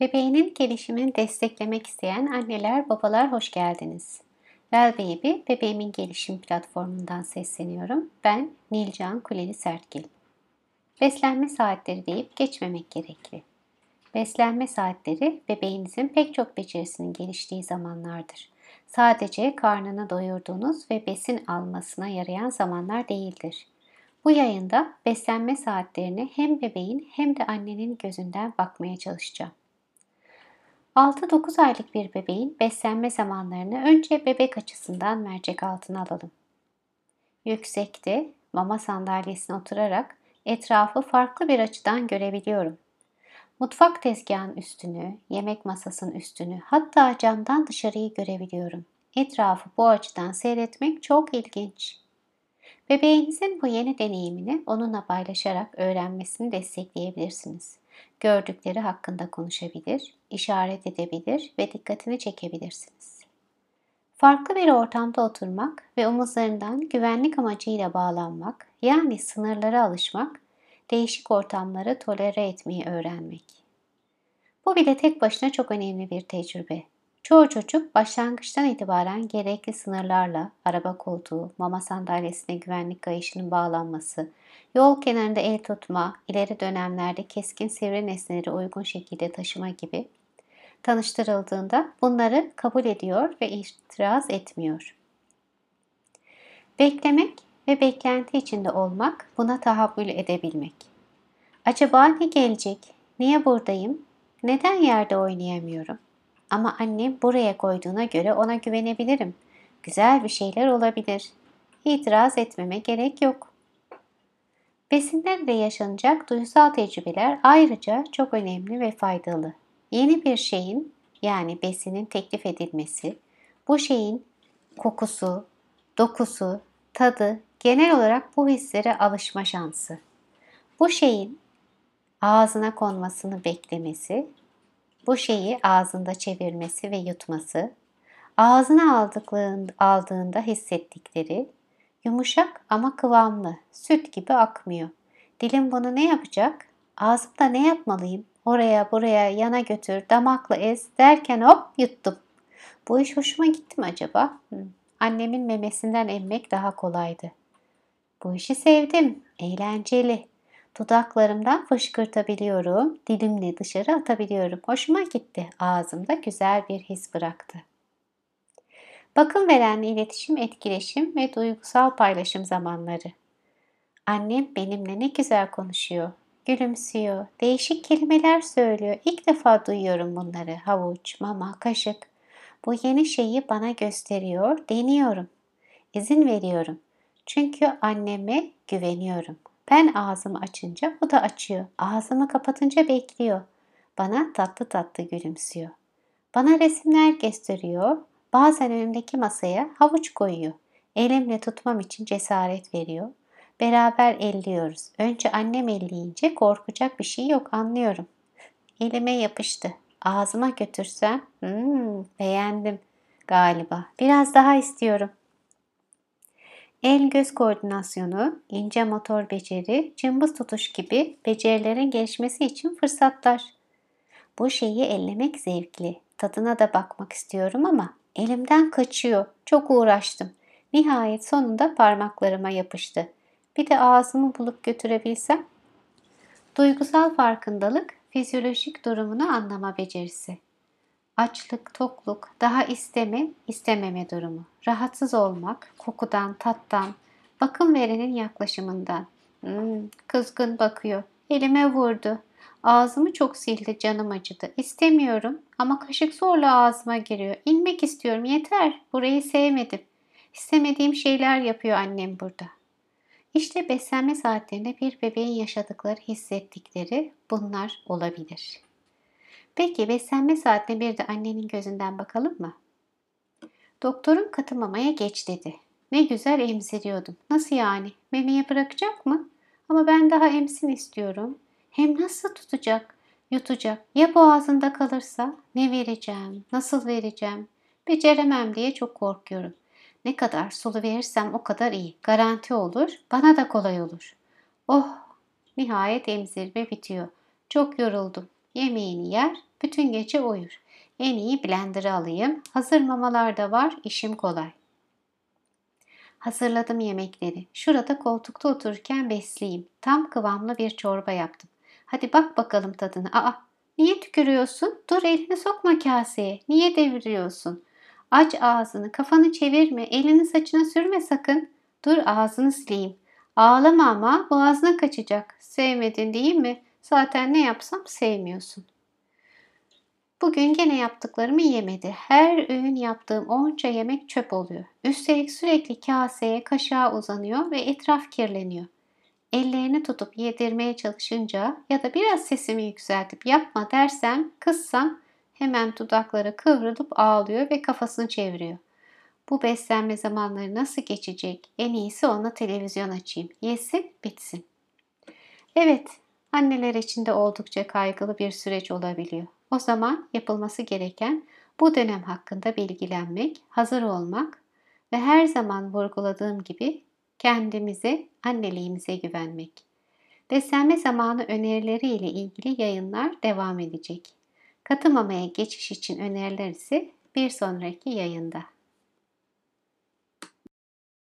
Bebeğinin gelişimini desteklemek isteyen anneler, babalar hoş geldiniz. Well Baby, bebeğimin gelişim platformundan sesleniyorum. Ben Nilcan Kuleli Sertgil. Beslenme saatleri deyip geçmemek gerekli. Beslenme saatleri bebeğinizin pek çok becerisinin geliştiği zamanlardır. Sadece karnını doyurduğunuz ve besin almasına yarayan zamanlar değildir. Bu yayında beslenme saatlerini hem bebeğin hem de annenin gözünden bakmaya çalışacağım. 6-9 aylık bir bebeğin beslenme zamanlarını önce bebek açısından mercek altına alalım. Yüksekte mama sandalyesine oturarak etrafı farklı bir açıdan görebiliyorum. Mutfak tezgahının üstünü, yemek masasının üstünü, hatta camdan dışarıyı görebiliyorum. Etrafı bu açıdan seyretmek çok ilginç. Bebeğinizin bu yeni deneyimini onunla paylaşarak öğrenmesini destekleyebilirsiniz. Gördükleri hakkında konuşabilir, işaret edebilir ve dikkatini çekebilirsiniz. Farklı bir ortamda oturmak ve omuzlarından güvenlik amacıyla bağlanmak, yani sınırlara alışmak, değişik ortamları tolere etmeyi öğrenmek. Bu bile tek başına çok önemli bir tecrübe. Çoğu çocuk başlangıçtan itibaren gerekli sınırlarla araba koltuğu, mama sandalyesine güvenlik kayışının bağlanması, yol kenarında el tutma, ileri dönemlerde keskin sivri nesneleri uygun şekilde taşıma gibi tanıştırıldığında bunları kabul ediyor ve itiraz etmiyor. Beklemek ve beklenti içinde olmak, buna tahammül edebilmek. Acaba ne gelecek? Niye buradayım? Neden yerde oynayamıyorum? Ama annem buraya koyduğuna göre ona güvenebilirim. Güzel bir şeyler olabilir. İtiraz etmeme gerek yok. Besinlerle yaşanacak duysal tecrübeler ayrıca çok önemli ve faydalı. Yeni bir şeyin yani besinin teklif edilmesi, bu şeyin kokusu, dokusu, tadı, genel olarak bu hislere alışma şansı. Bu şeyin ağzına konmasını beklemesi bu şeyi ağzında çevirmesi ve yutması, ağzına aldığında hissettikleri, yumuşak ama kıvamlı, süt gibi akmıyor. Dilim bunu ne yapacak? Ağzımda ne yapmalıyım? Oraya buraya yana götür, damakla ez derken hop yuttum. Bu iş hoşuma gitti mi acaba? Hı. Annemin memesinden emmek daha kolaydı. Bu işi sevdim, eğlenceli. Dudaklarımdan fışkırtabiliyorum, dilimle dışarı atabiliyorum. Hoşuma gitti. Ağzımda güzel bir his bıraktı. Bakım verenle iletişim, etkileşim ve duygusal paylaşım zamanları. Annem benimle ne güzel konuşuyor. Gülümsüyor, değişik kelimeler söylüyor. İlk defa duyuyorum bunları. Havuç, mama, kaşık. Bu yeni şeyi bana gösteriyor, deniyorum. İzin veriyorum. Çünkü anneme güveniyorum. Ben ağzımı açınca o da açıyor. Ağzımı kapatınca bekliyor. Bana tatlı tatlı gülümsüyor. Bana resimler gösteriyor. Bazen önümdeki masaya havuç koyuyor. Elimle tutmam için cesaret veriyor. Beraber elliyoruz. Önce annem elleyince korkacak bir şey yok anlıyorum. Elime yapıştı. Ağzıma götürsem hmm, beğendim galiba. Biraz daha istiyorum. El-göz koordinasyonu, ince motor beceri, cımbız tutuş gibi becerilerin gelişmesi için fırsatlar. Bu şeyi ellemek zevkli. Tadına da bakmak istiyorum ama elimden kaçıyor. Çok uğraştım. Nihayet sonunda parmaklarıma yapıştı. Bir de ağzımı bulup götürebilsem. Duygusal farkındalık, fizyolojik durumunu anlama becerisi açlık, tokluk, daha isteme, istememe durumu, rahatsız olmak, kokudan, tattan, bakım verenin yaklaşımından. Hmm, kızgın bakıyor, elime vurdu, ağzımı çok sildi, canım acıdı. İstemiyorum ama kaşık zorla ağzıma giriyor. İnmek istiyorum, yeter, burayı sevmedim. İstemediğim şeyler yapıyor annem burada. İşte beslenme saatlerinde bir bebeğin yaşadıkları, hissettikleri bunlar olabilir.'' Peki beslenme saatine bir de annenin gözünden bakalım mı? Doktorum katı mamaya geç dedi. Ne güzel emziriyordum. Nasıl yani? Memeye bırakacak mı? Ama ben daha emsin istiyorum. Hem nasıl tutacak? Yutacak. Ya boğazında kalırsa? Ne vereceğim? Nasıl vereceğim? Beceremem diye çok korkuyorum. Ne kadar sulu verirsem o kadar iyi. Garanti olur. Bana da kolay olur. Oh! Nihayet emzirme bitiyor. Çok yoruldum. Yemeğini yer, Bütün gece uyur. En iyi blender'ı alayım. Hazır mamalar da var. işim kolay. Hazırladım yemekleri. Şurada koltukta otururken besleyeyim. Tam kıvamlı bir çorba yaptım. Hadi bak bakalım tadına. Aa, niye tükürüyorsun? Dur elini sokma kaseye. Niye deviriyorsun? Aç ağzını, kafanı çevirme, elini saçına sürme sakın. Dur ağzını sileyim. Ağlama ama boğazına kaçacak. Sevmedin değil mi? Zaten ne yapsam sevmiyorsun. Bugün gene yaptıklarımı yemedi. Her öğün yaptığım onca yemek çöp oluyor. Üstelik sürekli kaseye, kaşığa uzanıyor ve etraf kirleniyor. Ellerini tutup yedirmeye çalışınca ya da biraz sesimi yükseltip yapma dersem, kızsam hemen dudakları kıvrılıp ağlıyor ve kafasını çeviriyor. Bu beslenme zamanları nasıl geçecek? En iyisi ona televizyon açayım. Yesin, bitsin. Evet, anneler için de oldukça kaygılı bir süreç olabiliyor. O zaman yapılması gereken bu dönem hakkında bilgilenmek, hazır olmak ve her zaman vurguladığım gibi kendimize, anneliğimize güvenmek. Beslenme zamanı önerileri ile ilgili yayınlar devam edecek. Katı mamaya geçiş için öneriler ise bir sonraki yayında.